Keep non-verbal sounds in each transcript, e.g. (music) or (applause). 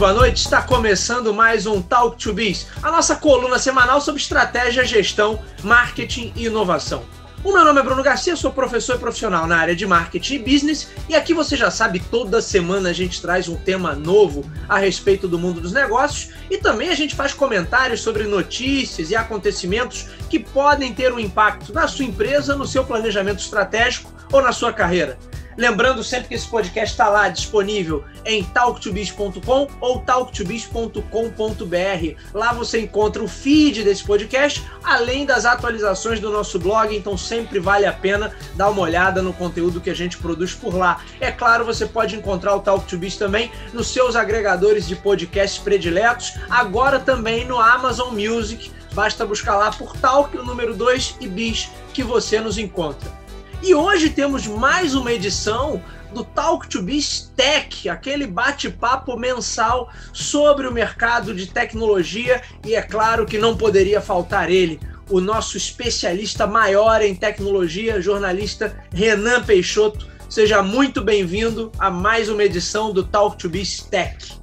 boa noite. Está começando mais um Talk to Biz, a nossa coluna semanal sobre estratégia, gestão, marketing e inovação. O meu nome é Bruno Garcia, sou professor e profissional na área de marketing e business, e aqui você já sabe, toda semana a gente traz um tema novo a respeito do mundo dos negócios e também a gente faz comentários sobre notícias e acontecimentos que podem ter um impacto na sua empresa, no seu planejamento estratégico ou na sua carreira. Lembrando sempre que esse podcast está lá disponível em talktobiz.com ou talktobiz.com.br. Lá você encontra o feed desse podcast, além das atualizações do nosso blog, então sempre vale a pena dar uma olhada no conteúdo que a gente produz por lá. É claro, você pode encontrar o Talk to Biz também nos seus agregadores de podcasts prediletos, agora também no Amazon Music. Basta buscar lá por Talk, o número 2 e Biz, que você nos encontra. E hoje temos mais uma edição do Talk to Biz Tech, aquele bate-papo mensal sobre o mercado de tecnologia e é claro que não poderia faltar ele, o nosso especialista maior em tecnologia, jornalista Renan Peixoto. Seja muito bem-vindo a mais uma edição do Talk to Biz Tech.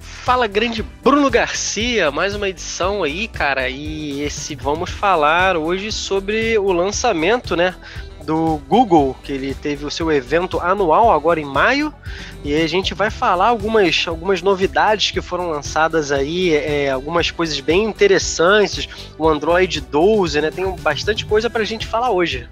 Fala grande Bruno Garcia, mais uma edição aí, cara. E esse vamos falar hoje sobre o lançamento, né, do Google, que ele teve o seu evento anual agora em maio, e a gente vai falar algumas, algumas novidades que foram lançadas aí, é, algumas coisas bem interessantes, o Android 12, né? Tem bastante coisa para a gente falar hoje.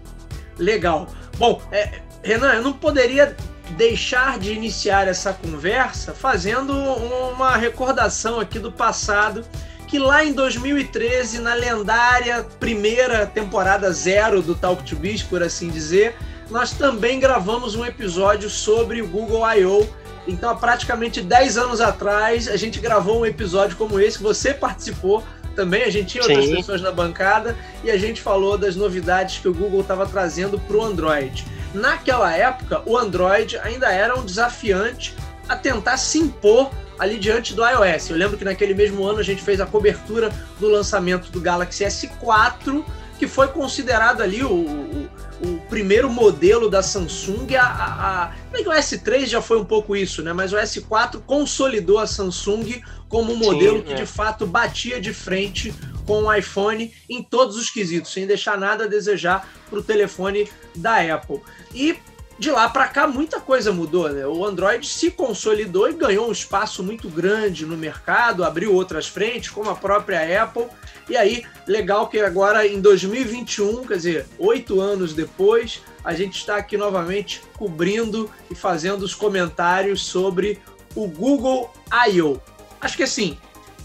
Legal. Bom, é, Renan, eu não poderia deixar de iniciar essa conversa fazendo uma recordação aqui do passado que lá em 2013, na lendária primeira temporada zero do Talk to Biz, por assim dizer, nós também gravamos um episódio sobre o Google I.O. Então, há praticamente 10 anos atrás, a gente gravou um episódio como esse, você participou também, a gente tinha outras Sim. pessoas na bancada e a gente falou das novidades que o Google estava trazendo para o Android. Naquela época, o Android ainda era um desafiante a tentar se impor ali diante do iOS. Eu lembro que naquele mesmo ano a gente fez a cobertura do lançamento do Galaxy S4, que foi considerado ali o, o, o primeiro modelo da Samsung. A, a, a, o S3 já foi um pouco isso, né? Mas o S4 consolidou a Samsung como um modelo Sim, que é. de fato batia de frente com o iPhone em todos os quesitos, sem deixar nada a desejar para o telefone da Apple. E de lá para cá muita coisa mudou, né? O Android se consolidou e ganhou um espaço muito grande no mercado, abriu outras frentes, como a própria Apple. E aí, legal que agora em 2021, quer dizer, oito anos depois, a gente está aqui novamente cobrindo e fazendo os comentários sobre o Google I.O. Acho que assim,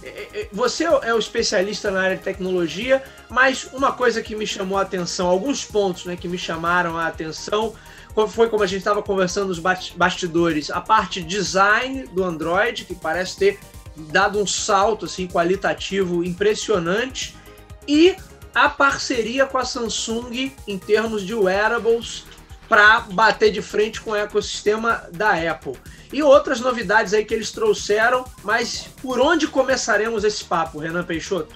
é, é, você é o especialista na área de tecnologia, mas uma coisa que me chamou a atenção, alguns pontos né, que me chamaram a atenção foi como a gente estava conversando nos bastidores, a parte design do Android, que parece ter dado um salto assim qualitativo impressionante, e a parceria com a Samsung em termos de wearables para bater de frente com o ecossistema da Apple. E outras novidades aí que eles trouxeram, mas por onde começaremos esse papo, Renan Peixoto?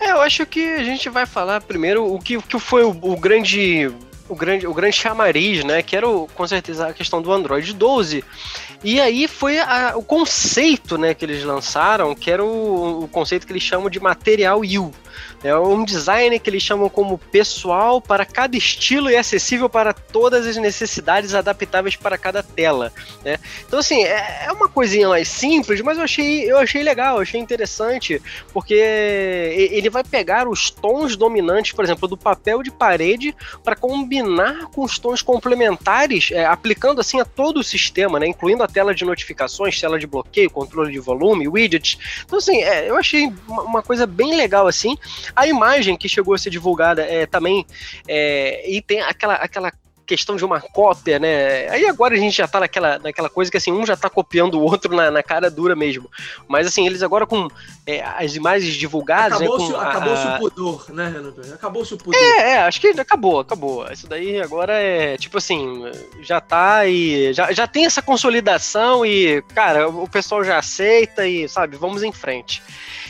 É, eu acho que a gente vai falar primeiro o que, que foi o, o grande o grande, o grande chamariz, né? Que era o, com certeza a questão do Android 12. E aí foi a, o conceito né, que eles lançaram, que era o, o conceito que eles chamam de material U. É um design que eles chamam como pessoal para cada estilo e acessível para todas as necessidades adaptáveis para cada tela. Né? Então, assim, é, é uma coisinha mais simples, mas eu achei, eu achei legal, eu achei interessante, porque ele vai pegar os tons dominantes, por exemplo, do papel de parede, para combinar com os tons complementares, é, aplicando assim a todo o sistema, né? incluindo a tela de notificações, tela de bloqueio, controle de volume, widgets. Então, assim, é, eu achei uma coisa bem legal assim. A imagem que chegou a ser divulgada é, também, é, e tem aquela, aquela questão de uma cópia, né? Aí agora a gente já tá naquela, naquela coisa que assim, um já tá copiando o outro na, na cara dura mesmo. Mas assim, eles agora com é, as imagens divulgadas. Acabou-se né, acabou a... o pudor, né, Renato? Acabou-se o pudor. É, é, acho que acabou, acabou. Isso daí agora é tipo assim, já tá e. Já, já tem essa consolidação e, cara, o pessoal já aceita e, sabe, vamos em frente.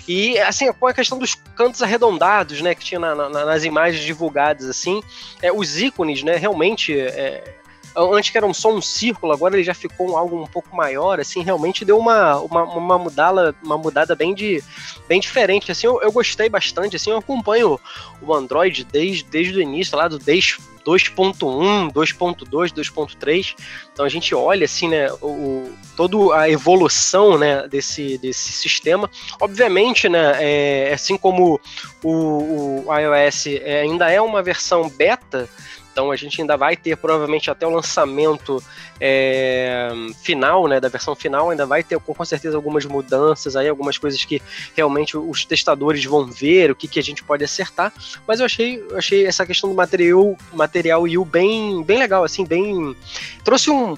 E, assim, com a questão dos cantos arredondados, né, que tinha na, na, nas imagens divulgadas, assim, é, os ícones, né, realmente é, antes que era só um círculo, agora ele já ficou algo um pouco maior, assim, realmente deu uma, uma, uma mudada, uma mudada bem, de, bem diferente, assim, eu, eu gostei bastante, assim, eu acompanho o Android desde, desde o início, lá do 10, 2.1, 2.2, 2.3. Então a gente olha assim, né, o, toda a evolução, né, desse, desse sistema. Obviamente, né, é, assim como o, o iOS é, ainda é uma versão beta, então a gente ainda vai ter provavelmente até o lançamento é, final, né, da versão final, ainda vai ter com certeza algumas mudanças aí, algumas coisas que realmente os testadores vão ver, o que, que a gente pode acertar. Mas eu achei, eu achei essa questão do material, material U bem, bem legal, assim, bem trouxe um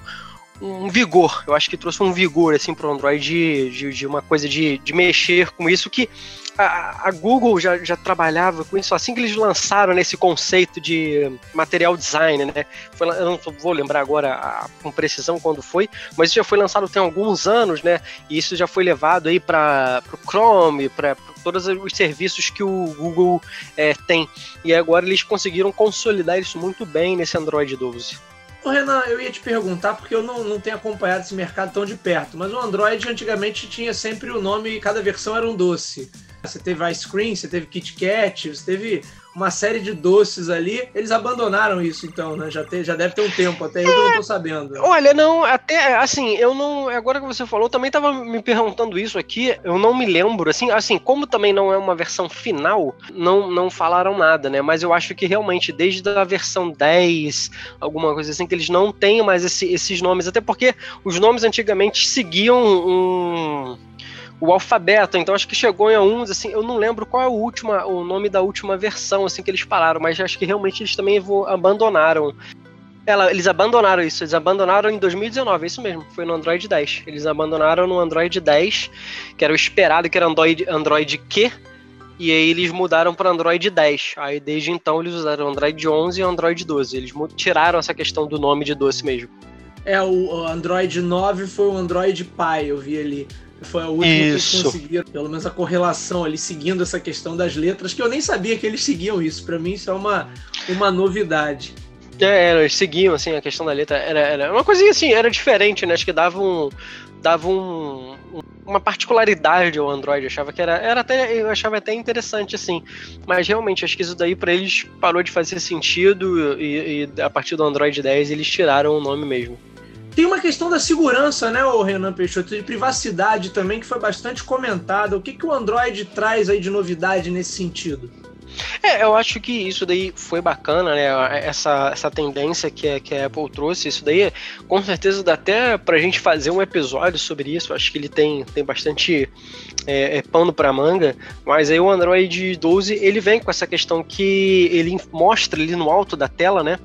um vigor, eu acho que trouxe um vigor assim para o Android de, de, de, uma coisa de, de mexer com isso que a, a, Google já, já trabalhava com isso assim que eles lançaram nesse conceito de material design, né? Foi, eu não vou lembrar agora a, com precisão quando foi, mas isso já foi lançado tem alguns anos, né? E isso já foi levado aí para o Chrome, para todos os serviços que o Google é, tem. E agora eles conseguiram consolidar isso muito bem nesse Android 12. Ô Renan, eu ia te perguntar, porque eu não, não tenho acompanhado esse mercado tão de perto, mas o Android antigamente tinha sempre o nome, cada versão era um doce. Você teve Ice Cream, você teve Kit Kat, você teve uma série de doces ali. Eles abandonaram isso, então, né? Já, te, já deve ter um tempo, até eu não tô sabendo. Olha, não, até assim, eu não. Agora que você falou, também tava me perguntando isso aqui, eu não me lembro. Assim, assim, como também não é uma versão final, não, não falaram nada, né? Mas eu acho que realmente, desde a versão 10, alguma coisa assim, que eles não têm mais esse, esses nomes, até porque os nomes antigamente seguiam um o alfabeto, então acho que chegou em alguns, assim, eu não lembro qual é o, último, o nome da última versão, assim, que eles pararam, mas acho que realmente eles também abandonaram. Ela, eles abandonaram isso, eles abandonaram em 2019, é isso mesmo, foi no Android 10. Eles abandonaram no Android 10, que era o esperado, que era Android, Android Q, e aí eles mudaram para Android 10. Aí desde então eles usaram Android 11 e Android 12. Eles tiraram essa questão do nome de doce mesmo. É, o Android 9 foi o Android Pie, eu vi ali. Foi a última isso. que eles conseguiram, pelo menos a correlação ali, seguindo essa questão das letras, que eu nem sabia que eles seguiam isso. Para mim, isso é uma, uma novidade. É, eles seguiam, assim, a questão da letra. Era, era uma coisinha assim, era diferente, né? Acho que dava um. Dava um, uma particularidade ao Android. Eu achava que era, era até, eu achava até interessante, assim. Mas realmente, acho que isso daí para eles parou de fazer sentido e, e a partir do Android 10 eles tiraram o nome mesmo. Tem uma questão da segurança, né, o Renan Peixoto, de privacidade também, que foi bastante comentada. O que, que o Android traz aí de novidade nesse sentido? É, eu acho que isso daí foi bacana, né? Essa, essa tendência que a, que a Apple trouxe, isso daí com certeza dá até pra gente fazer um episódio sobre isso. Acho que ele tem, tem bastante é, é pano para manga, mas aí o Android 12 ele vem com essa questão que ele mostra ali no alto da tela, né,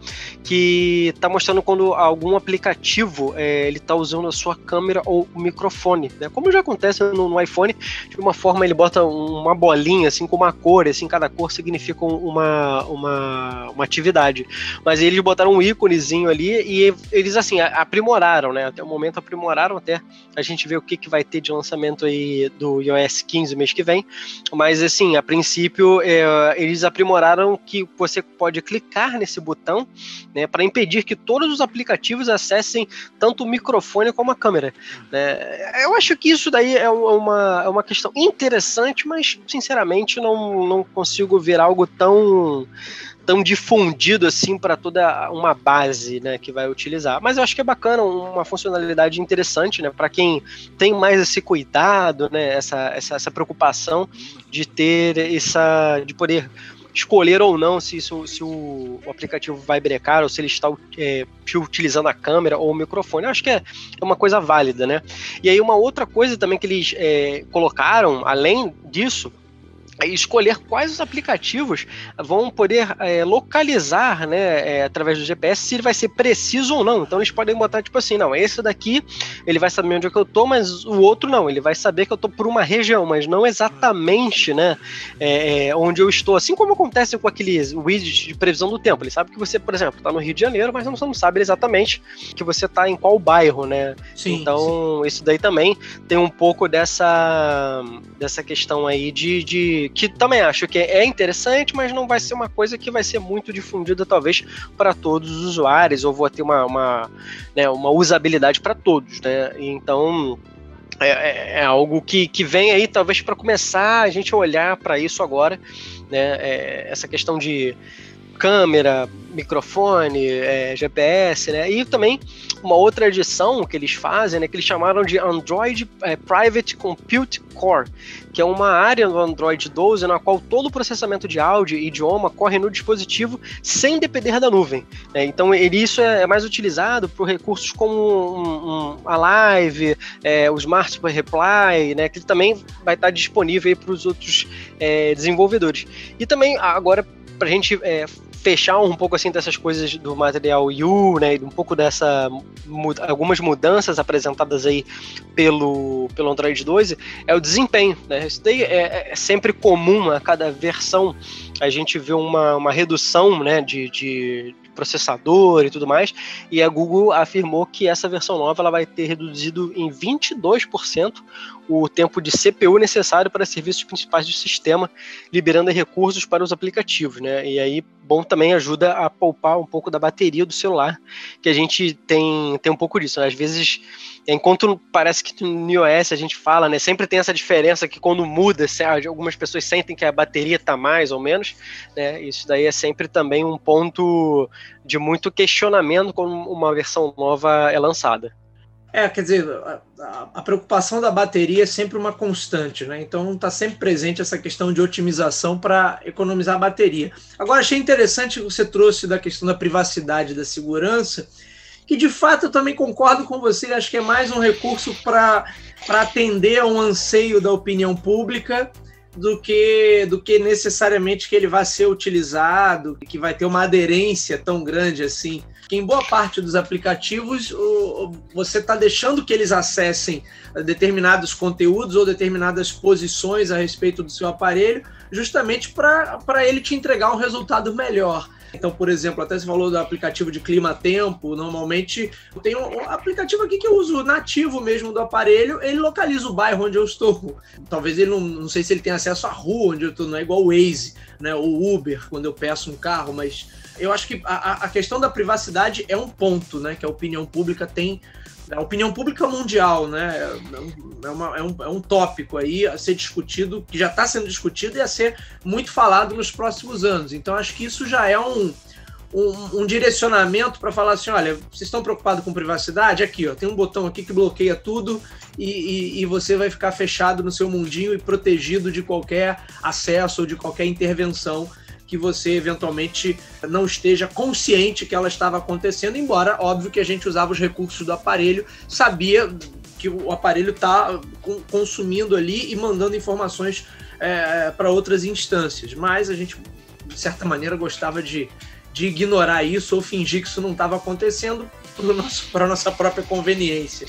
que tá mostrando quando algum aplicativo é, ele tá usando a sua câmera ou o microfone, né, como já acontece no, no iPhone, de uma forma ele bota uma bolinha assim com uma cor, assim cada cor significa uma, uma, uma atividade, mas eles botaram um íconezinho ali e eles assim aprimoraram, né, até o momento aprimoraram até a gente ver o que que vai ter de lançamento aí do iOS 15 mês que vem. Mas assim, a princípio é, eles aprimoraram que você pode clicar nesse botão né, para impedir que todos os aplicativos acessem tanto o microfone como a câmera. Né? Eu acho que isso daí é uma, é uma questão interessante, mas sinceramente não, não consigo ver algo tão tão difundido assim para toda uma base, né, que vai utilizar. Mas eu acho que é bacana, uma funcionalidade interessante, né, para quem tem mais esse cuidado, né, essa, essa, essa preocupação de ter essa, de poder escolher ou não se, isso, se o, o, aplicativo vai brecar ou se ele está é, utilizando a câmera ou o microfone. Eu acho que é, é, uma coisa válida, né? E aí uma outra coisa também que eles é, colocaram, além disso, escolher quais os aplicativos vão poder é, localizar, né, é, através do GPS, se ele vai ser preciso ou não. Então eles podem botar tipo assim, não, esse daqui ele vai saber onde é que eu tô, mas o outro não, ele vai saber que eu tô por uma região, mas não exatamente, né, é, é onde eu estou. Assim como acontece com aqueles widgets de previsão do tempo, ele sabe que você, por exemplo, está no Rio de Janeiro, mas não sabe exatamente que você está em qual bairro, né? Sim, então sim. isso daí também tem um pouco dessa dessa questão aí de, de que também acho que é interessante, mas não vai ser uma coisa que vai ser muito difundida, talvez, para todos os usuários, ou vou ter uma, uma, né, uma usabilidade para todos, né? Então. É, é, é, algo que, que vem aí, talvez, para começar a gente olhar para isso agora, né? É, essa questão de câmera, microfone, é, GPS, né? E também uma outra edição que eles fazem, né, que eles chamaram de Android é, Private Compute Core, que é uma área do Android 12 na qual todo o processamento de áudio e idioma corre no dispositivo sem depender da nuvem. Né? Então ele, isso é, mais utilizado por recursos como um, um, a Live, é, o Smart Reply, né, que também vai estar disponível para os outros é, desenvolvedores. E também agora para a gente é, fechar um pouco assim dessas coisas do material U, né, um pouco dessa algumas mudanças apresentadas aí pelo pelo Android 12 é o desempenho, né? Isso daí é, é sempre comum a cada versão a gente vê uma, uma redução, né, de, de processador e tudo mais, e a Google afirmou que essa versão nova ela vai ter reduzido em 22% o tempo de CPU necessário para serviços principais do sistema, liberando recursos para os aplicativos, né? E aí, bom, também ajuda a poupar um pouco da bateria do celular, que a gente tem, tem um pouco disso. Né? Às vezes, enquanto parece que no iOS a gente fala, né? Sempre tem essa diferença que quando muda, algumas pessoas sentem que a bateria está mais ou menos, né? Isso daí é sempre também um ponto de muito questionamento quando uma versão nova é lançada. É, quer dizer, a, a, preocupação da bateria é sempre uma constante, né? Então está sempre presente essa questão de otimização para economizar a bateria. Agora, achei interessante que você trouxe da questão da privacidade da segurança, que de fato eu também concordo com você, acho que é mais um recurso para atender a um anseio da opinião pública do que do que necessariamente que ele vai ser utilizado, que vai ter uma aderência tão grande assim. Que em boa parte dos aplicativos você está deixando que eles acessem determinados conteúdos ou determinadas posições a respeito do seu aparelho, justamente para ele te entregar um resultado melhor. Então, por exemplo, até você falou do aplicativo de clima-tempo. Normalmente, tem um aplicativo aqui que eu uso nativo mesmo do aparelho, ele localiza o bairro onde eu estou. Talvez ele não, não sei se ele tem acesso à rua onde eu estou, não é igual o Waze, né, o Uber, quando eu peço um carro, mas eu acho que a, a questão da privacidade é um ponto, né, que a opinião pública tem a opinião pública mundial, né? É, uma, é, um, é um tópico aí a ser discutido, que já está sendo discutido e a ser muito falado nos próximos anos. Então, acho que isso já é um, um, um direcionamento para falar assim: olha, vocês estão preocupados com privacidade? Aqui, ó, tem um botão aqui que bloqueia tudo e, e, e você vai ficar fechado no seu mundinho e protegido de qualquer acesso ou de qualquer intervenção que você eventualmente não esteja consciente que ela estava acontecendo, embora óbvio que a gente usava os recursos do aparelho, sabia que o aparelho está consumindo ali e mandando informações é, para outras instâncias, mas a gente de certa maneira gostava de, de ignorar isso ou fingir que isso não estava acontecendo para nossa própria conveniência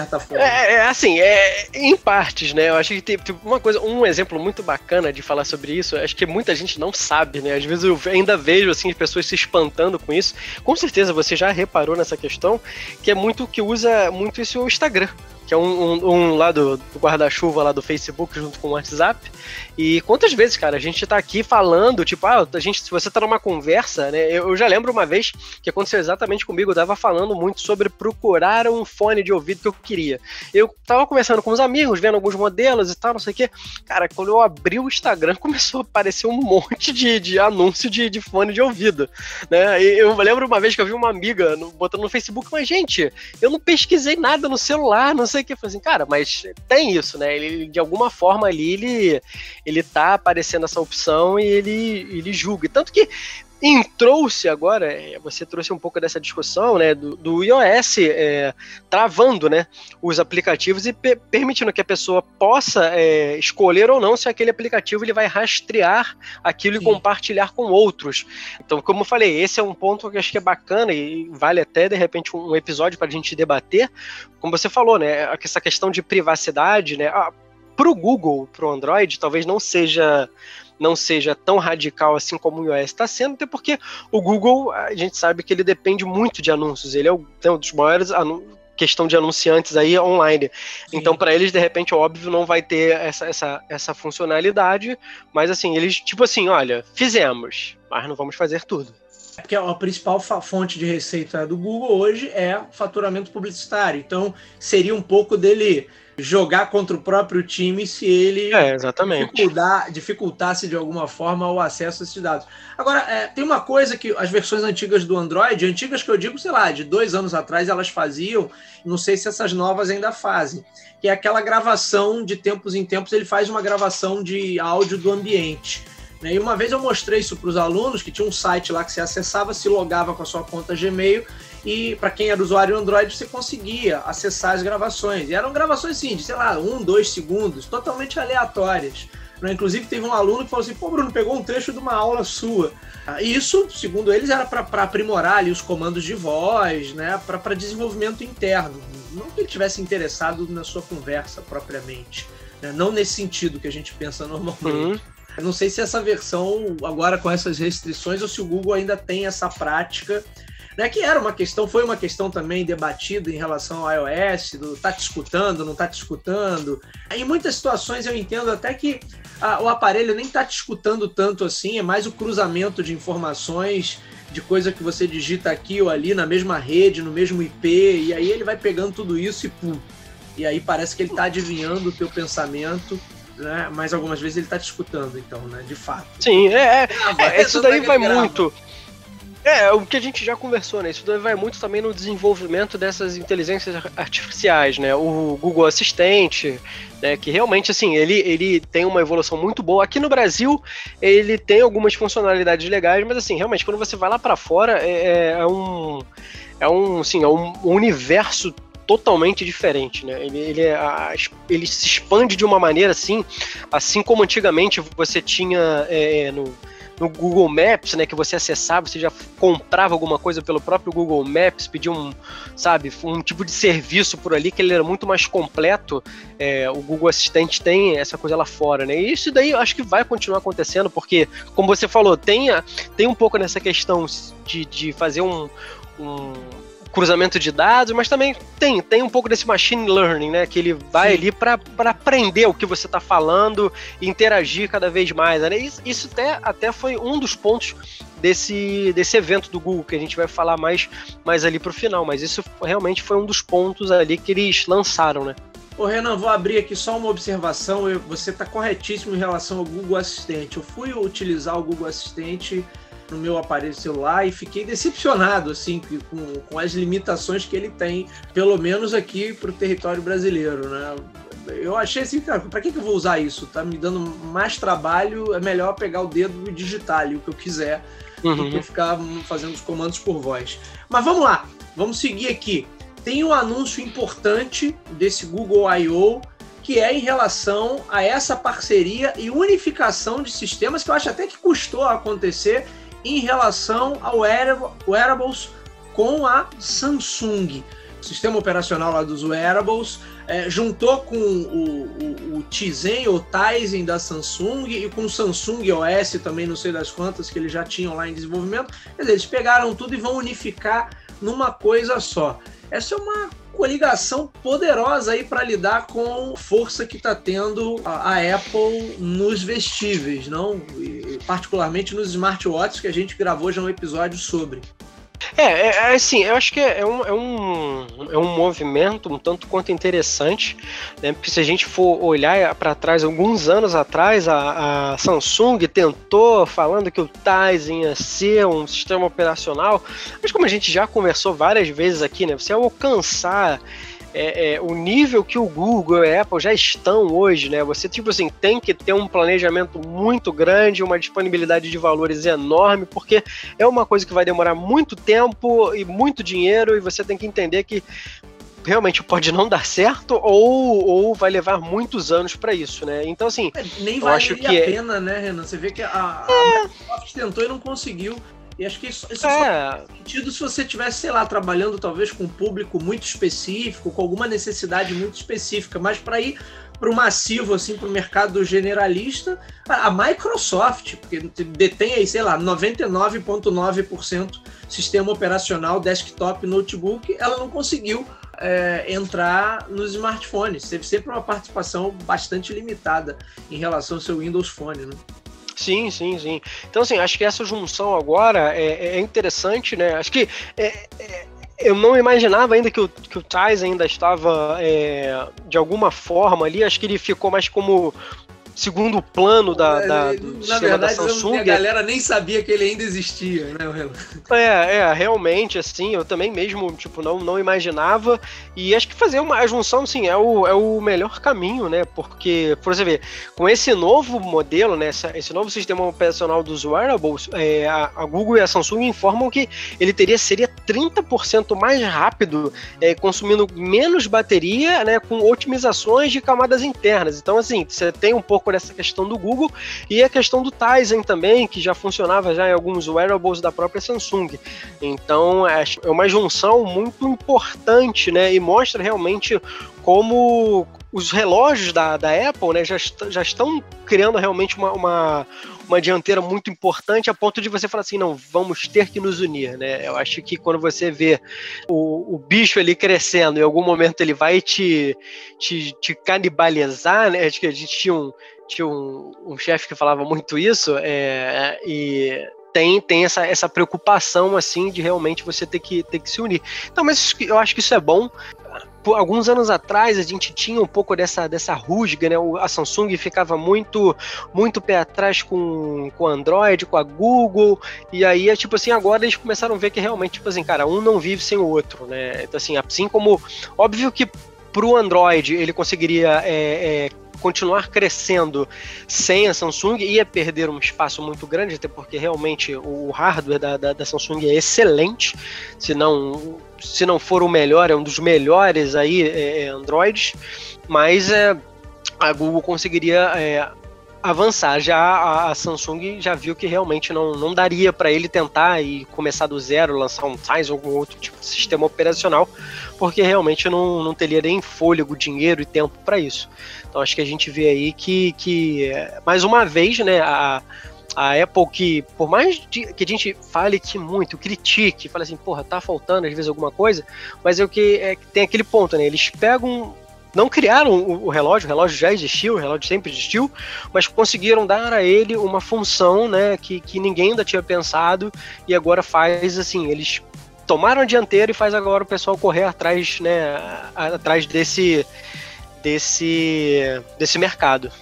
certa forma. É, é, assim, é em partes, né? Eu acho que tem, tem, uma coisa, um exemplo muito bacana de falar sobre isso, acho que muita gente não sabe, né? Às vezes eu ainda vejo assim pessoas se espantando com isso. Com certeza você já reparou nessa questão, que é muito que usa muito isso o Instagram que é um, um, um lá do, do guarda-chuva lá do Facebook junto com o WhatsApp. E quantas vezes, cara, a gente tá aqui falando, tipo, ah, a gente, se você tá numa conversa, né? Eu, eu já lembro uma vez que aconteceu exatamente comigo, eu tava falando muito sobre procurar um fone de ouvido que eu queria. Eu tava conversando com os amigos, vendo alguns modelos e tal, não sei o quê. Cara, quando eu abri o Instagram, (laughs) começou a aparecer um monte de, de anúncio de, de fone de ouvido, né? E eu lembro uma vez que eu vi uma amiga no, botando no Facebook, mas, gente, eu não pesquisei nada no celular, não sei que. Eu falei assim, cara, mas tem isso, né? Ele, de alguma forma ali, ele, ele tá aparecendo essa opção e ele, ele julga. Tanto que entrou-se agora, é, você trouxe um pouco dessa discussão, né, do, do iOS é, travando, né, os aplicativos e pe permitindo que a pessoa possa é, escolher ou não se aquele aplicativo ele vai rastrear aquilo Sim. e compartilhar com outros. Então, como eu falei, esse é um ponto que eu acho que é bacana e vale até de repente um episódio para a gente debater. Como você falou, né, essa questão de privacidade, né, ah, para o Google, para o Android, talvez não seja não seja tão radical assim como o iOS está sendo, até porque o Google, a gente sabe que ele depende muito de anúncios. Ele é um dos maiores questão de anunciantes aí online. Sim. Então, para eles, de repente, óbvio, não vai ter essa, essa, essa funcionalidade, mas assim, eles, tipo assim, olha, fizemos, mas não vamos fazer tudo. É porque a principal fonte de receita do Google hoje é faturamento publicitário. Então, seria um pouco dele jogar contra o próprio time se ele é, dificultar, dificultasse de alguma forma o acesso a esses dados. Agora, é, tem uma coisa que as versões antigas do Android, antigas que eu digo, sei lá, de dois anos atrás elas faziam, não sei se essas novas ainda fazem, que é aquela gravação de tempos em tempos, ele faz uma gravação de áudio do ambiente. Né? E uma vez eu mostrei isso para os alunos, que tinha um site lá que você acessava, se logava com a sua conta Gmail, e para quem era usuário Android, você conseguia acessar as gravações. E eram gravações, assim, de, sei lá, um, dois segundos, totalmente aleatórias. Né? Inclusive, teve um aluno que falou assim: pô, Bruno, pegou um trecho de uma aula sua. E isso, segundo eles, era para aprimorar ali os comandos de voz, né? para desenvolvimento interno. Não que ele tivesse interessado na sua conversa propriamente. Né? Não nesse sentido que a gente pensa normalmente. Uhum. Eu não sei se essa versão, agora com essas restrições, ou se o Google ainda tem essa prática né, que era uma questão, foi uma questão também debatida em relação ao iOS, do tá te escutando, não tá te escutando. Em muitas situações eu entendo até que a, o aparelho nem tá te escutando tanto assim, é mais o cruzamento de informações, de coisa que você digita aqui ou ali na mesma rede, no mesmo IP, e aí ele vai pegando tudo isso e pum. E aí parece que ele tá adivinhando o teu pensamento né? Mas algumas vezes ele tá te escutando, então, né? De fato. Sim, é, é, é isso daí vai muito. É, o que a gente já conversou, né? Isso vai muito também no desenvolvimento dessas inteligências artificiais, né? O Google Assistente, né? Que realmente, assim, ele, ele tem uma evolução muito boa. Aqui no Brasil, ele tem algumas funcionalidades legais, mas, assim, realmente, quando você vai lá para fora, é, é, é, um... É um, assim, é um universo totalmente diferente, né? Ele, ele, é, ele se expande de uma maneira assim, assim como antigamente você tinha é, no no Google Maps, né, que você acessava, você já comprava alguma coisa pelo próprio Google Maps, pedia um, sabe, um tipo de serviço por ali que ele era muito mais completo. É, o Google Assistente tem essa coisa lá fora, né? E isso daí eu acho que vai continuar acontecendo, porque, como você falou, tem, tem um pouco nessa questão de, de fazer um, um cruzamento de dados, mas também tem, tem um pouco desse machine learning, né? Que ele vai Sim. ali para aprender o que você está falando e interagir cada vez mais. Né? Isso, isso até, até foi um dos pontos desse, desse evento do Google, que a gente vai falar mais, mais ali para o final, mas isso realmente foi um dos pontos ali que eles lançaram, né? Ô Renan, vou abrir aqui só uma observação. Eu, você está corretíssimo em relação ao Google Assistente. Eu fui utilizar o Google Assistente no meu aparelho celular e fiquei decepcionado assim com, com as limitações que ele tem, pelo menos aqui para o território brasileiro, né? Eu achei assim, cara, para que, que eu vou usar isso? Tá me dando mais trabalho, é melhor pegar o dedo e digitar ali o que eu quiser uhum. do que ficar fazendo os comandos por voz. Mas vamos lá, vamos seguir aqui. Tem um anúncio importante desse Google I.O., que é em relação a essa parceria e unificação de sistemas que eu acho até que custou acontecer em relação ao wearables com a Samsung. O sistema operacional lá dos wearables é, juntou com o, o, o Tizen ou Tizen da Samsung e com o Samsung OS também, não sei das quantas, que eles já tinham lá em desenvolvimento. Quer dizer, eles pegaram tudo e vão unificar numa coisa só. Essa é uma coligação poderosa aí para lidar com força que está tendo a, a, Apple nos vestíveis, não? E, particularmente nos smartwatches que a gente gravou já um episódio sobre. É, é, é, assim, eu acho que é um, é, um, é um movimento um tanto quanto interessante, né? Porque se a gente for olhar para trás, alguns anos atrás, a, a, Samsung tentou falando que o Tizen ia ser um sistema operacional, mas como a gente já conversou várias vezes aqui, né? Você alcançar é, é, o nível que o Google e a Apple já estão hoje, né? Você, tipo assim, tem que ter um planejamento muito grande, uma disponibilidade de valores enorme, porque é uma coisa que vai demorar muito tempo e muito dinheiro, e você tem que entender que realmente pode não dar certo ou, ou vai levar muitos anos para isso, né? Então, assim. É, nem vale acho que a é pena, né, Renan? Você vê que a, a é. Microsoft tentou e não conseguiu. E acho que isso, isso é. só sentido se você tivesse, sei lá, trabalhando talvez com um público muito específico, com alguma necessidade muito específica, mas para ir para o massivo, assim, para o mercado generalista, a Microsoft, porque detém aí, sei lá, 99,9% sistema operacional, desktop, notebook, ela não conseguiu é, entrar nos smartphones. Teve sempre uma participação bastante limitada em relação ao seu Windows Phone, né? Sim, sim, sim. Então, assim, acho que essa junção agora é, é interessante, né? Acho que é, é, eu não imaginava ainda que o, que o Tais ainda estava é, de alguma forma ali. Acho que ele ficou mais como segundo plano da, é, da do Na verdade, da Samsung. A galera nem sabia que ele ainda existia, né? É, é, realmente, assim, eu também mesmo, tipo, não, não imaginava. E acho que fazer uma junção, assim, é o, é o melhor caminho, né? Porque, por você ver, com esse novo modelo, né? Esse novo sistema operacional dos wearables, é, a, a, Google e a Samsung informam que ele teria, seria 30% mais rápido, é, consumindo menos bateria, né? Com otimizações de camadas internas. Então, assim, você tem um pouco pouco dessa questão do Google e a questão do Tizen também, que já funcionava já em alguns wearables da própria Samsung. Então é, é uma junção muito importante, né? E mostra realmente como os relógios da, da Apple né, já, já estão criando realmente uma, uma, uma, dianteira muito importante a ponto de você falar assim, não, vamos ter que nos unir, né? Eu acho que quando você vê o, o bicho ali crescendo, em algum momento ele vai te, te, te canibalizar, né? Acho que a gente tinha um, tinha um, um chefe que falava muito isso, é, e tem, tem essa, essa preocupação assim de realmente você ter que, ter que se unir. Então, mas eu acho que isso é bom alguns anos atrás a gente tinha um pouco dessa, dessa rusga, né? A Samsung ficava muito muito pé atrás com o Android, com a Google, e aí é tipo assim, agora eles começaram a ver que realmente, tipo assim, cara, um não vive sem o outro, né? Então, assim, assim como, óbvio que pro Android ele conseguiria é, é, continuar crescendo sem a Samsung ia perder um espaço muito grande, até porque realmente o hardware da, da, da Samsung é excelente, se não, se não for o melhor, é um dos melhores aí é, é Androids, mas é, a Google conseguiria é, avançar. Já a, Samsung já viu que realmente não, não daria para ele tentar e começar do zero, lançar um Tizen ou algum outro tipo de sistema operacional, porque realmente não, não teria nem fôlego, dinheiro e tempo para isso. Então acho que a gente vê aí que, que mais uma vez, né, a, a Apple que, por mais que a gente fale que muito, critique, fale assim, porra, tá faltando às vezes alguma coisa, mas é o que é, tem aquele ponto, né? Eles pegam não criaram o, relógio, o relógio já existiu, o relógio sempre existiu, mas conseguiram dar a ele uma função, né, que, que ninguém ainda tinha pensado e agora faz assim, eles tomaram a dianteira e faz agora o pessoal correr atrás, né, atrás desse desse desse mercado.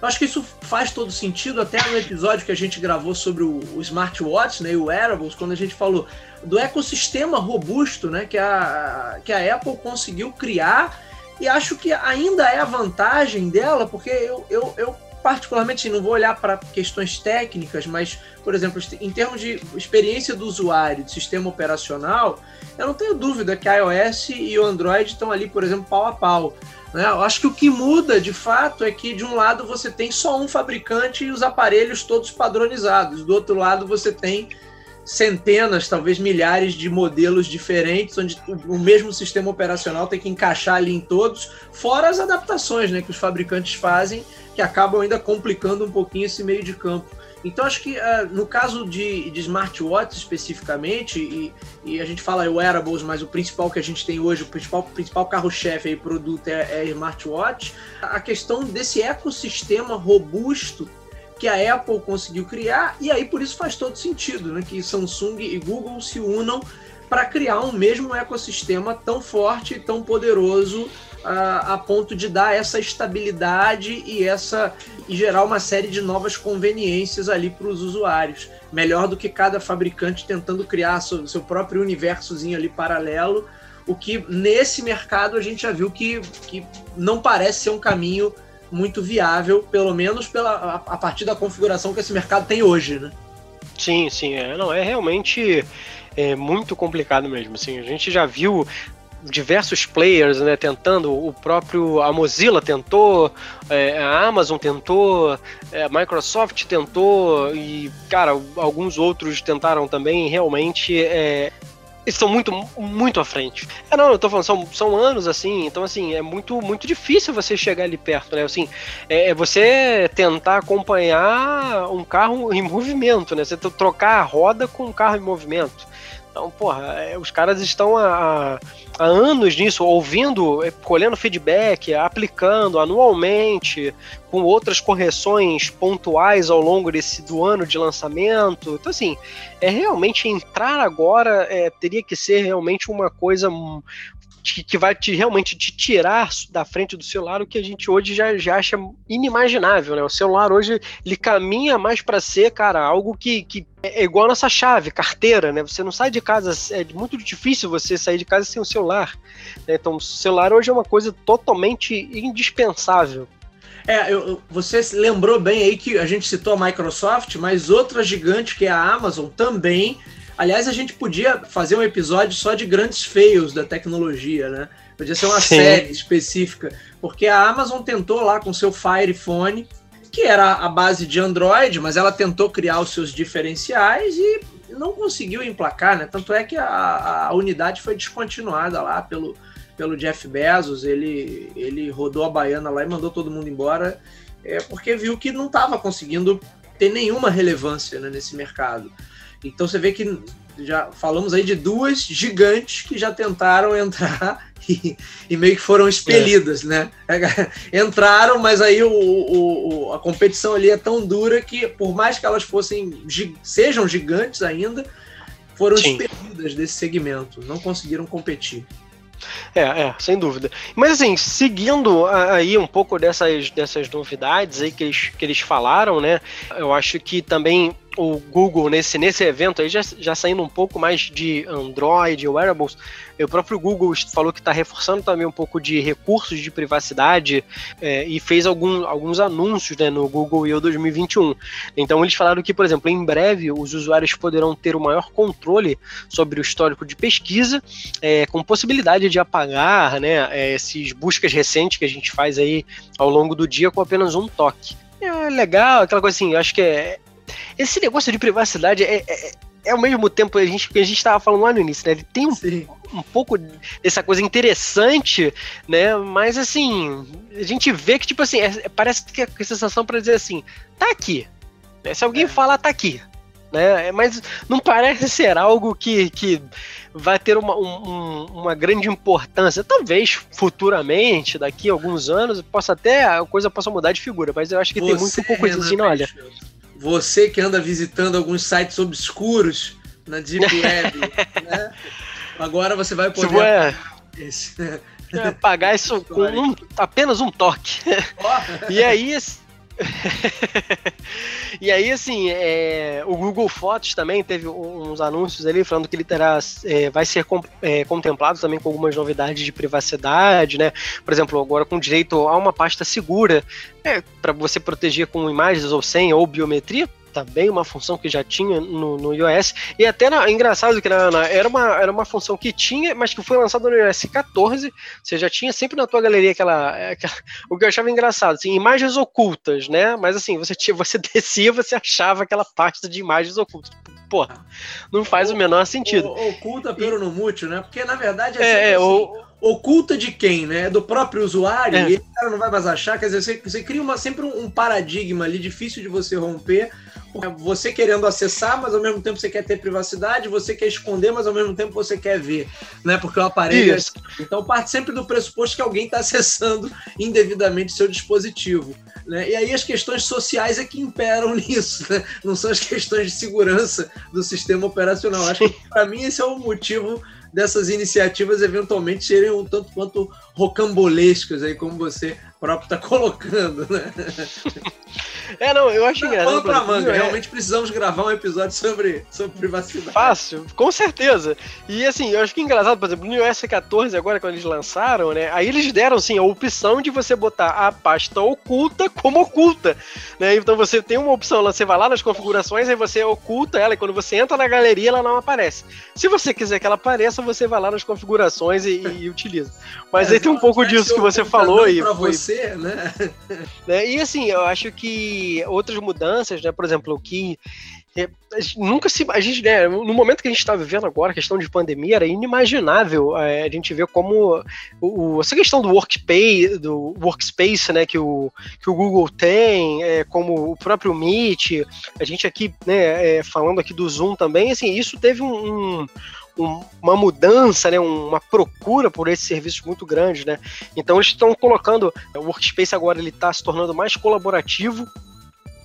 Eu acho que isso faz todo sentido, até no episódio que a gente gravou sobre o, o smartwatch né, e o wearables, quando a gente falou do ecossistema robusto né, que, a, que a Apple conseguiu criar e acho que ainda é a vantagem dela, porque eu, eu, eu particularmente não vou olhar para questões técnicas, mas, por exemplo, em termos de experiência do usuário, de sistema operacional, eu não tenho dúvida que a iOS e o Android estão ali, por exemplo, pau a pau. Né? Eu acho que o que muda de fato é que de um lado você tem só um fabricante e os aparelhos todos padronizados, do outro lado você tem centenas, talvez milhares de modelos diferentes, onde o mesmo sistema operacional tem que encaixar ali em todos, fora as adaptações né, que os fabricantes fazem, que acabam ainda complicando um pouquinho esse meio de campo. Então, acho que uh, no caso de, de smartwatches especificamente, e, e, a gente fala wearables, mas o principal que a gente tem hoje, o principal, principal carro-chefe aí, produto é, é smartwatch, a questão desse ecossistema robusto que a Apple conseguiu criar, e aí por isso faz todo sentido né, que Samsung e Google se unam para criar um mesmo ecossistema tão forte e tão poderoso a, a ponto de dar essa estabilidade e essa e gerar uma série de novas conveniências ali para os usuários. Melhor do que cada fabricante tentando criar seu, seu próprio universozinho ali paralelo, o que nesse mercado a gente já viu que, que não parece ser um caminho muito viável, pelo menos pela, a, a partir da configuração que esse mercado tem hoje, né? Sim, sim, é, não, é realmente é muito complicado mesmo, assim, a gente já viu diversos players, né, tentando, o próprio, a Mozilla tentou, é, a Amazon tentou, é, a Microsoft tentou e, cara, alguns outros tentaram também, realmente é, estão muito, muito à frente. É, não, eu tô falando, são, são anos assim, então assim, é muito, muito difícil você chegar ali perto, né? Assim, é, é você tentar acompanhar um carro em movimento, né? Você trocar a roda com um carro em movimento. Então, porra, é, os caras estão há, há anos nisso, ouvindo, é, colhendo feedback, aplicando anualmente, com outras correções pontuais ao longo desse do ano de lançamento. Então, assim, é realmente entrar agora é, teria que ser realmente uma coisa que, que vai te, realmente te tirar da frente do celular o que a gente hoje já, já acha inimaginável, né? O celular hoje ele caminha mais para ser, cara, algo que, que é igual a nossa chave, carteira, né? Você não sai de casa, é muito difícil você sair de casa sem o celular. Né? Então, o celular hoje é uma coisa totalmente indispensável. É, eu, você lembrou bem aí que a gente citou a Microsoft, mas outra gigante que é a Amazon também Aliás, a gente podia fazer um episódio só de grandes feios da tecnologia, né? Podia ser uma Sim. série específica, porque a Amazon tentou lá com seu Fire Phone, que era a base de Android, mas ela tentou criar os seus diferenciais e não conseguiu emplacar, né? Tanto é que a, a unidade foi descontinuada lá pelo, pelo Jeff Bezos, ele, ele rodou a baiana lá e mandou todo mundo embora, é, porque viu que não estava conseguindo ter nenhuma relevância né, nesse mercado. Então você vê que já falamos aí de duas gigantes que já tentaram entrar (laughs) e, e meio que foram expelidas, é. né? (laughs) Entraram, mas aí o, o, a competição ali é tão dura que, por mais que elas fossem sejam gigantes ainda, foram Sim. expelidas desse segmento, não conseguiram competir. É, é, sem dúvida. Mas assim, seguindo aí um pouco dessas, dessas novidades aí que eles, que eles falaram, né? Eu acho que também o Google nesse, nesse evento aí, já, já saindo um pouco mais de Android, wearables, o próprio Google falou que está reforçando também um pouco de recursos de privacidade é, e fez algum, alguns anúncios né, no Google I.O. 2021. Então eles falaram que, por exemplo, em breve os usuários poderão ter o maior controle sobre o histórico de pesquisa, é, com possibilidade de apagar né, é, esses buscas recentes que a gente faz aí ao longo do dia com apenas um toque. É legal, aquela coisa assim, eu acho que é, esse negócio de privacidade é, é, é ao mesmo tempo a gente, que a gente estava falando lá no início, né? Ele tem um, um pouco dessa coisa interessante, né? Mas assim, a gente vê que, tipo assim, é, parece que é a sensação para dizer assim, tá aqui. Né? Se alguém é. falar, tá aqui. Né? Mas não parece ser algo que, que vai ter uma, um, uma grande importância. Talvez futuramente, daqui a alguns anos, possa até a coisa possa mudar de figura, mas eu acho que Você, tem muito pouco coisa assim, olha. Você que anda visitando alguns sites obscuros na Deep (laughs) Web, né? Agora você vai poder. É, (laughs) é, pagar isso com um, apenas um toque. (laughs) e aí, (laughs) e aí, assim, é, o Google Fotos também teve uns anúncios ali falando que ele terá, é, vai ser com, é, contemplado também com algumas novidades de privacidade, né? Por exemplo, agora com direito a uma pasta segura, é, para você proteger com imagens ou senha ou biometria, também uma função que já tinha no, no iOS. E até na, engraçado que na, na, era, uma, era uma função que tinha, mas que foi lançada no iOS 14. Você já tinha sempre na tua galeria aquela. aquela (laughs) o que eu achava engraçado, assim, imagens ocultas, né? Mas assim, você, tinha, você (laughs) descia, você achava aquela pasta de imagens ocultas. Porra, não faz o, o menor sentido. O, oculta pelo no mútil, né? Porque na verdade é, é, é assim, o, oculta de quem, né? Do próprio usuário, é. e o cara não vai mais achar. Quer dizer, você, você cria uma, sempre um, um paradigma ali difícil de você romper você querendo acessar, mas ao mesmo tempo você quer ter privacidade, você quer esconder, mas ao mesmo tempo você quer ver, né? Porque o aparelho. É Isso. É... Então parte sempre do pressuposto que alguém está acessando indevidamente seu dispositivo. Né? E aí as questões sociais é que imperam (laughs) nisso, né? não são as questões de segurança do sistema operacional. Acho que para mim esse é o motivo dessas iniciativas eventualmente serem um tanto quanto rocambolescas aí, como você próprio está (laughs) colocando, né? É, não, eu acho engraçado. Vamos pra manga, é... realmente precisamos gravar um episódio sobre, sobre privacidade. Fácil, com certeza. E assim, eu acho que é engraçado, por exemplo, no iOS 14, agora quando eles lançaram, né? Aí eles deram assim a opção de você botar a pasta oculta como oculta. Né? Então você tem uma opção, você vai lá nas configurações, aí você oculta ela, e quando você entra na galeria, ela não aparece. Se você quiser que ela apareça, você vai lá nas configurações e, e utiliza. Mas é, aí tem um pouco disso que você falou e. Pra foi... você, né? (laughs) né? E assim, eu acho que outras mudanças, né? Por exemplo, o que é, nunca se. A gente, né, no momento que a gente está vivendo agora, a questão de pandemia, era inimaginável é, a gente ver como o, essa questão do workspace, do workspace né, que, o, que o Google tem, é, como o próprio Meet, a gente aqui né, é, falando aqui do Zoom também, assim, isso teve um, um um, uma mudança, né, uma procura por esses serviços muito grande, né? Então eles estão colocando o Workspace agora ele está se tornando mais colaborativo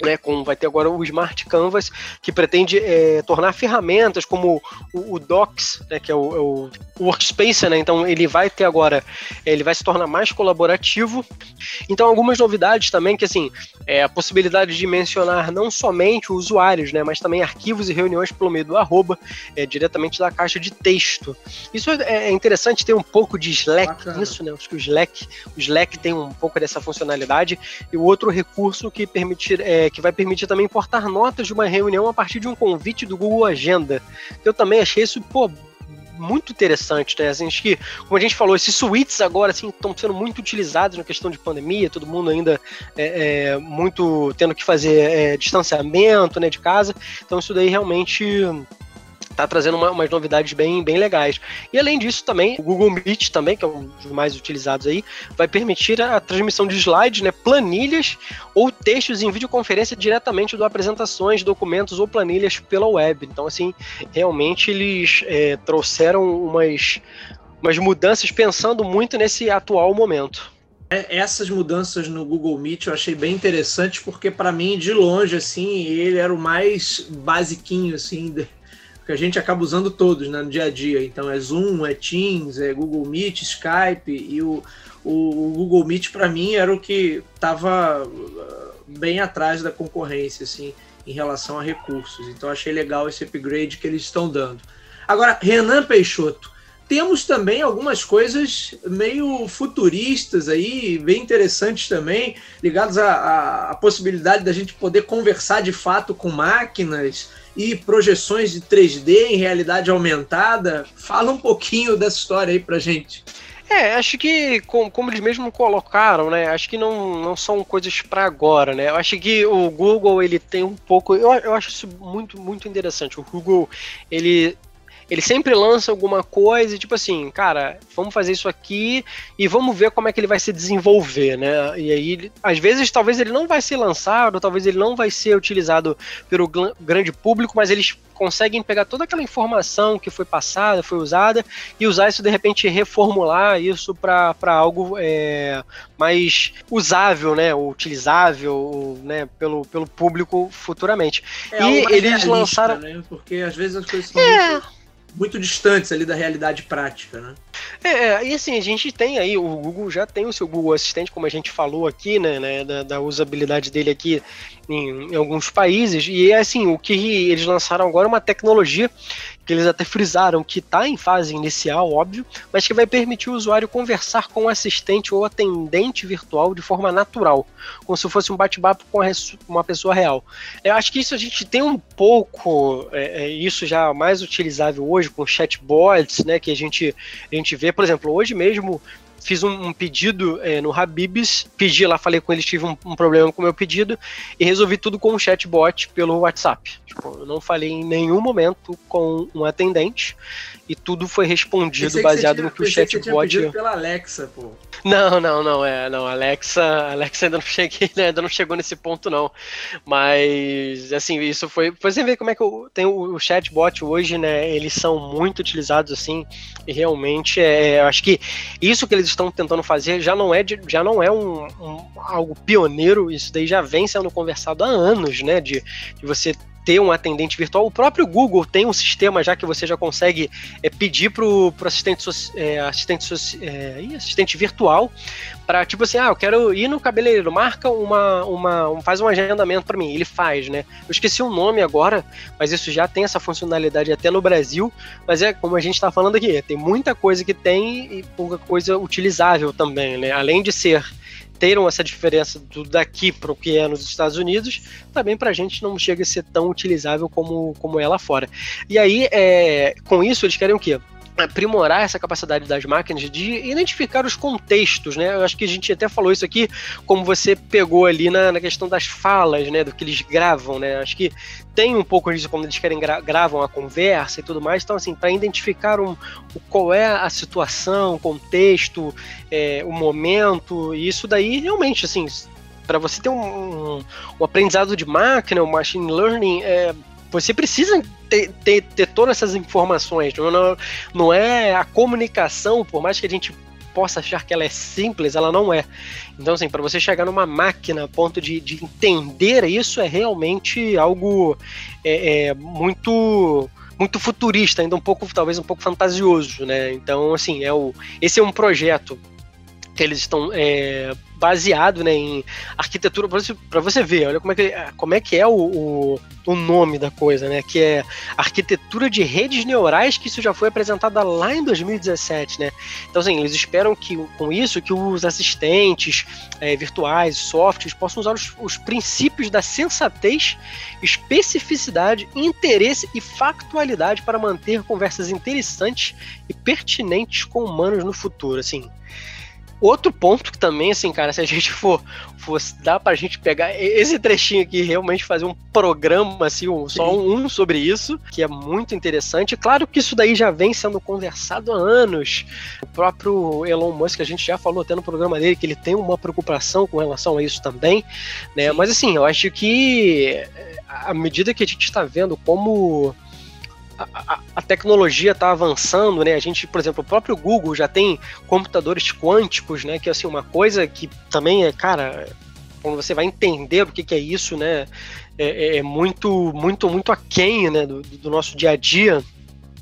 né, com, vai ter agora o Smart Canvas, que pretende é, tornar ferramentas como o, o Docs, né, que é o, é o, Workspace, né, então ele vai ter agora, ele vai se tornar mais colaborativo. Então algumas novidades também, que assim, é, a possibilidade de mencionar não somente usuários, né, mas também arquivos e reuniões pelo meio do arroba, é, diretamente da caixa de texto. Isso é, é interessante ter um pouco de Slack Bacana. nisso, né, acho que o Slack, o Slack tem um pouco dessa funcionalidade, e o outro recurso que permitir é, que vai permitir também importar notas de uma reunião a partir de um convite do Google Agenda. Eu também achei isso, pô, muito interessante, né? Assim, acho que, como a gente falou, esses suítes agora assim estão sendo muito utilizados na questão de pandemia, todo mundo ainda é, é muito tendo que fazer é, distanciamento, né, de casa. Então isso daí realmente tá trazendo uma, umas novidades bem, bem legais. E além disso também, o Google Meet também, que é um dos mais utilizados aí, vai permitir a transmissão de slides, né, planilhas ou textos em videoconferência diretamente do apresentações, documentos ou planilhas pela web. Então, assim, realmente eles é, trouxeram umas, umas mudanças pensando muito nesse atual momento. É, essas mudanças no Google Meet eu achei bem interessante porque para mim de longe assim ele era o mais basiquinho assim que a gente acaba usando todos né, no dia a dia. Então é Zoom, é Teams, é Google Meet, Skype e o, o, o Google Meet para mim era o que estava uh, bem atrás da concorrência assim em relação a recursos. Então achei legal esse upgrade que eles estão dando. Agora Renan Peixoto, temos também algumas coisas meio futuristas aí, bem interessantes também, ligadas à, à, possibilidade da gente poder conversar de fato com máquinas e projeções de 3D em realidade aumentada. Fala um pouquinho dessa história aí pra gente. É, acho que, como, como, eles mesmo colocaram, né? Acho que não, não são coisas para agora, né? Eu acho que o Google, ele tem um pouco... Eu, eu acho isso muito, muito interessante. O Google, ele ele sempre lança alguma coisa e tipo assim, cara, vamos fazer isso aqui e vamos ver como é que ele vai se desenvolver, né? E aí, às vezes, talvez ele não vai ser lançado, talvez ele não vai ser utilizado pelo grande público, mas eles conseguem pegar toda aquela informação que foi passada, foi usada e usar isso de repente reformular isso para algo é, mais usável, né, utilizável, né, pelo, pelo público futuramente. É e eles lançaram, né? Porque às vezes as coisas são é... muito muito distantes ali da realidade prática, né? É, é, e assim, a gente tem aí, o Google já tem o seu Google Assistente, como a gente falou aqui, né, né da, da usabilidade dele aqui em, em, alguns países, e é assim, o que eles lançaram agora é uma tecnologia que eles até frisaram que está em fase inicial, óbvio, mas que vai permitir o usuário conversar com o assistente ou atendente virtual de forma natural, como se fosse um bate-papo com uma pessoa real. Eu acho que isso a gente tem um pouco, é, é, isso já mais utilizável hoje com chatbots, né, que a gente, a gente vê, por exemplo, hoje mesmo fiz um, um pedido é, no Habibs, pedi lá, falei com eles, tive um, um, problema com o meu pedido e resolvi tudo com um chatbot pelo WhatsApp. Tipo, eu não falei em nenhum momento com um atendente e tudo foi respondido baseado no que o chatbot. Que você tinha pela Alexa, pô. Não, não, não, é, não, Alexa, Alexa ainda não (laughs) cheguei, né, ainda não chegou nesse ponto não. Mas assim, isso foi, você vê como é que eu, tem o, chatbot hoje, né, eles são muito utilizados assim, e realmente é, acho que isso que eles estão tentando fazer já não é de, já não é um, um, algo pioneiro, isso daí já vem sendo conversado há anos, né, de, de você ter um atendente virtual. O próprio Google tem um sistema já que você já consegue é, pedir para o assistente, é, assistente, é, assistente virtual para tipo assim, ah, eu quero ir no cabeleireiro, marca uma, uma faz um agendamento para mim. Ele faz, né? Eu esqueci o nome agora, mas isso já tem essa funcionalidade até no Brasil. Mas é como a gente está falando aqui, tem muita coisa que tem e pouca coisa utilizável também, né? Além de ser teram essa diferença do daqui para o que é nos Estados Unidos, também para a gente não chega a ser tão utilizável como, como é lá fora. E aí, é, com isso, eles querem o quê? Aprimorar essa capacidade das máquinas de identificar os contextos, né? Eu acho que a gente até falou isso aqui, como você pegou ali na, na questão das falas, né? Do que eles gravam, né? Acho que tem um pouco disso quando eles querem gra gravam a conversa e tudo mais. Então, assim, para identificar um, qual é a situação, o contexto, é, o momento, e isso daí realmente, assim, para você ter um, um, um, aprendizado de máquina, o um machine learning, é, você precisa ter, ter, ter todas essas informações. Não, não é a comunicação, por mais que a gente possa achar que ela é simples, ela não é. Então, assim, para você chegar numa máquina a ponto de, de entender isso é realmente algo é, é, muito muito futurista, ainda um pouco, talvez um pouco fantasioso, né? Então, assim, é o, esse é um projeto que eles estão é, baseado né, em arquitetura para você, você ver, olha como é que, como é, que é o, o, o, nome da coisa, né? Que é arquitetura de redes neurais, que isso já foi apresentada lá em 2017, né? Então, assim, eles esperam que com isso que os assistentes é, virtuais, softwares, possam usar os, os princípios da sensatez, especificidade, interesse e factualidade para manter conversas interessantes e pertinentes com humanos no futuro, assim. Outro ponto que também, assim, cara, se a gente for, for dá pra gente pegar esse trechinho aqui realmente fazer um programa, assim, um, só um sobre isso, que é muito interessante. Claro que isso daí já vem sendo conversado há anos. O próprio Elon Musk, a gente já falou até no programa dele, que ele tem uma preocupação com relação a isso também, né? Mas, assim, eu acho que à medida que a gente está vendo como a, a, tecnologia está avançando, né? A gente, por exemplo, o próprio Google já tem computadores quânticos, né? Que assim, uma coisa que também é, cara, quando você vai entender o que, que é isso, né? É, é, é muito, muito, muito aquém né? do, do nosso dia a dia.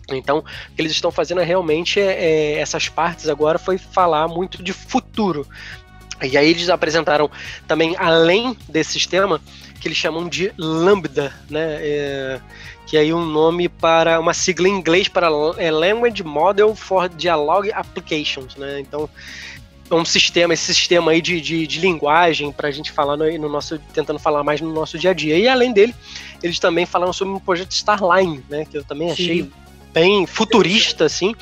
Então, o que eles estão fazendo é realmente é, é, essas partes agora foi falar muito de futuro. E aí eles apresentaram também, além desse sistema, que eles chamam de Lambda, né? É, que é aí um nome para uma sigla em inglês para é Language Model for Dialogue Applications, né? Então é um sistema, esse sistema aí de, de, de linguagem para a gente falar no, no, nosso, tentando falar mais no nosso dia a dia. E além dele, eles também falaram sobre um projeto Starline, né? Que eu também achei Sim. bem futurista, assim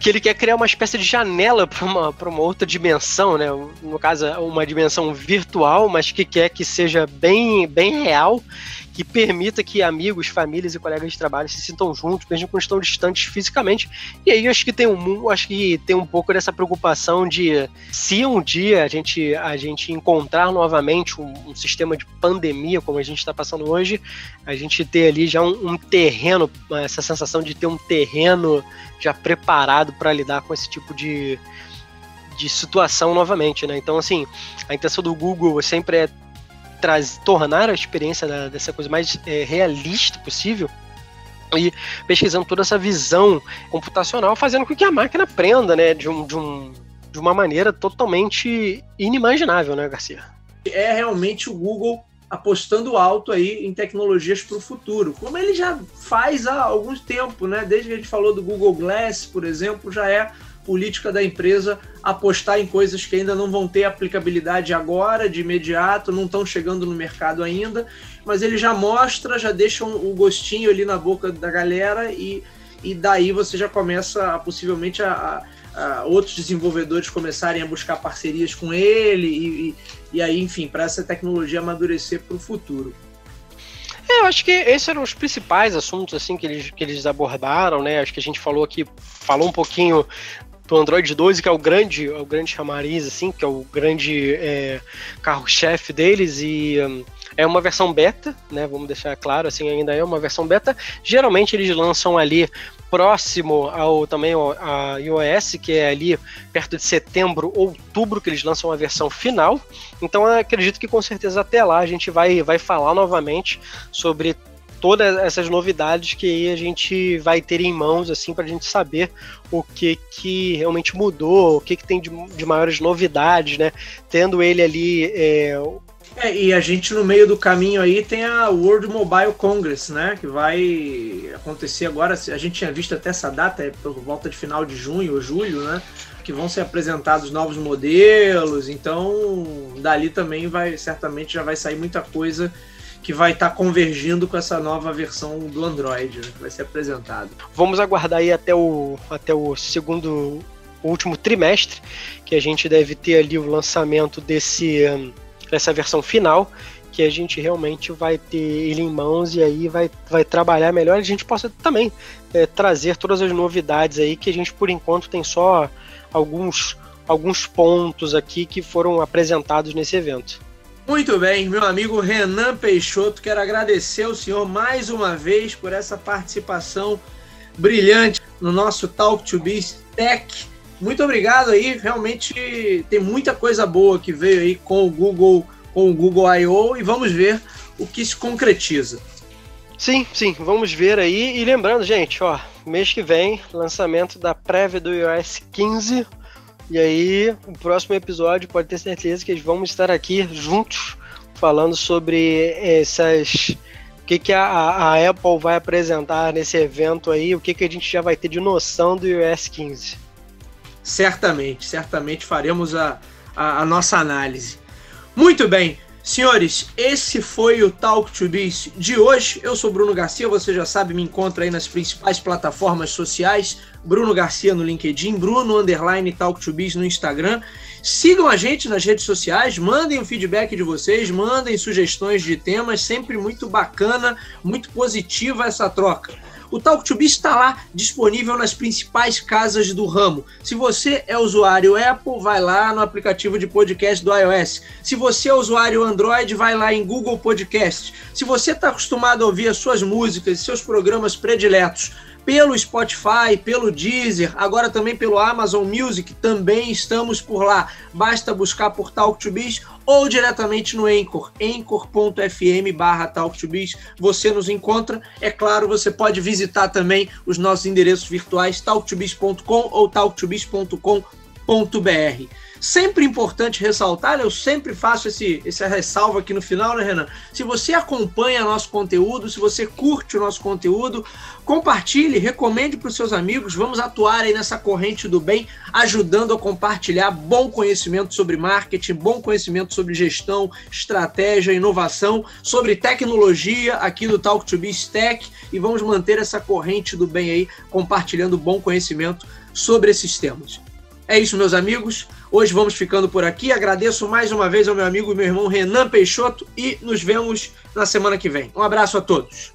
que ele quer criar uma espécie de janela para uma, uma outra dimensão, né? No caso, uma dimensão virtual, mas que quer que seja bem, bem real que permita que amigos, famílias e colegas de trabalho se sintam juntos, mesmo quando estão distantes fisicamente. E aí acho que tem um, acho que tem um pouco dessa preocupação de se um dia a gente, a gente encontrar novamente um, um sistema de pandemia como a gente está passando hoje, a gente ter ali já um, um terreno, essa sensação de ter um terreno já preparado para lidar com esse tipo de, de situação novamente, né? Então, assim, a intenção do Google sempre é traz, tornar a experiência da, dessa coisa mais é, realista possível e pesquisando toda essa visão computacional, fazendo com que a máquina aprenda, né, de, um, de, um, de uma maneira totalmente inimaginável, né, Garcia? É realmente o Google apostando alto aí em tecnologias para o futuro, como ele já faz há algum tempo, né? Desde que a gente falou do Google Glass, por exemplo, já é política da empresa apostar em coisas que ainda não vão ter aplicabilidade agora, de imediato, não estão chegando no mercado ainda, mas ele já mostra, já deixa o gostinho ali na boca da galera e, e daí você já começa a, possivelmente a, a, a outros desenvolvedores começarem a buscar parcerias com ele e, e, e aí, enfim, para essa tecnologia amadurecer para o futuro. É, eu acho que esses eram os principais assuntos assim que eles, que eles abordaram, né? Acho que a gente falou aqui, falou um pouquinho do Android 12, que é o grande, é o grande chamariz, assim, que é o grande é, carro-chefe deles, e um, é uma versão beta, né? Vamos deixar claro, assim, ainda é uma versão beta. Geralmente eles lançam ali próximo ao também a iOS, que é ali perto de setembro, outubro, que eles lançam a versão final. Então acredito que com certeza até lá a gente vai, vai falar novamente sobre todas essas novidades que a gente vai ter em mãos, assim, para a gente saber o que que realmente mudou, o que que tem de, de maiores novidades, né? Tendo ele ali... É... É, e a gente no meio do caminho aí tem a World Mobile Congress, né? Que vai acontecer agora. A gente tinha visto até essa data, é por volta de final de junho ou julho, né? Que vão ser apresentados novos modelos. Então, dali também vai, certamente já vai sair muita coisa que vai estar tá convergindo com essa nova versão do Android né, que vai ser apresentado. Vamos aguardar aí até o, até o segundo, o último trimestre, que a gente deve ter ali o lançamento desse, dessa versão final, que a gente realmente vai ter ele em mãos e aí vai, vai trabalhar melhor. A gente possa também é, trazer todas as novidades aí, que a gente por enquanto tem só alguns, alguns pontos aqui que foram apresentados nesse evento. Muito bem, meu amigo Renan Peixoto, quero agradecer ao senhor mais uma vez por essa participação brilhante no nosso Talk to Biz Tech. Muito obrigado aí, realmente tem muita coisa boa que veio aí com o Google, com o Google I.O. e vamos ver o que se concretiza. Sim, sim, vamos ver aí. E lembrando, gente, ó, mês que vem, lançamento da prévia do iOS 15 e aí, o próximo episódio pode ter certeza que eles vão estar aqui juntos falando sobre essas. O que, que a, a Apple vai apresentar nesse evento aí, o que, que a gente já vai ter de noção do iOS 15. Certamente, certamente faremos a, a, a nossa análise. Muito bem, Senhores, esse foi o Talk to Biz de hoje. Eu sou Bruno Garcia, você já sabe, me encontra aí nas principais plataformas sociais. Bruno Garcia no LinkedIn, Bruno Underline Talk to Biz no Instagram. Sigam a gente nas redes sociais, mandem o feedback de vocês, mandem sugestões de temas, sempre muito bacana, muito positiva essa troca. O Talk to Biz está lá disponível nas principais casas do ramo. Se você é usuário Apple, vai lá no aplicativo de podcast do iOS. Se você é usuário Android, vai lá em Google Podcast. Se você está acostumado a ouvir as suas músicas, seus programas prediletos pelo Spotify, pelo Deezer, agora também pelo Amazon Music, também estamos por lá. Basta buscar por Talk to Biz ou diretamente no Anchor, anchor.fm barra. Você nos encontra. É claro, você pode visitar também os nossos endereços virtuais talktobiz.com ou talktobiz.com.br. Sempre importante ressaltar, eu sempre faço esse, essa ressalva aqui no final, né, Renan? Se você acompanha nosso conteúdo, se você curte o nosso conteúdo, compartilhe, recomende para os seus amigos. Vamos atuar aí nessa corrente do bem, ajudando a compartilhar bom conhecimento sobre marketing, bom conhecimento sobre gestão, estratégia, inovação, sobre tecnologia aqui do Talk to Be Tech e vamos manter essa corrente do bem aí, compartilhando bom conhecimento sobre esses temas. É isso, meus amigos. Hoje vamos ficando por aqui. Agradeço mais uma vez ao meu amigo e meu irmão Renan Peixoto e nos vemos na semana que vem. Um abraço a todos.